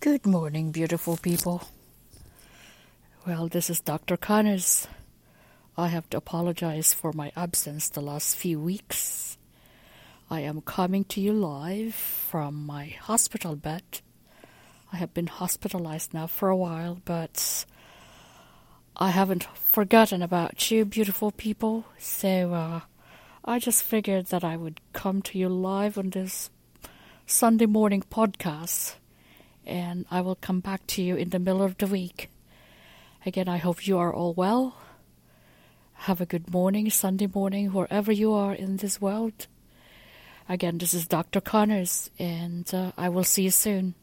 Good morning, beautiful people. Well, this is Dr. Connors. I have to apologize for my absence the last few weeks. I am coming to you live from my hospital bed. I have been hospitalized now for a while, but I haven't forgotten about you, beautiful people. So uh, I just figured that I would come to you live on this Sunday morning podcast, and I will come back to you in the middle of the week. Again, I hope you are all well. Have a good morning, Sunday morning, wherever you are in this world. Again, this is Dr. Connors, and uh, I will see you soon.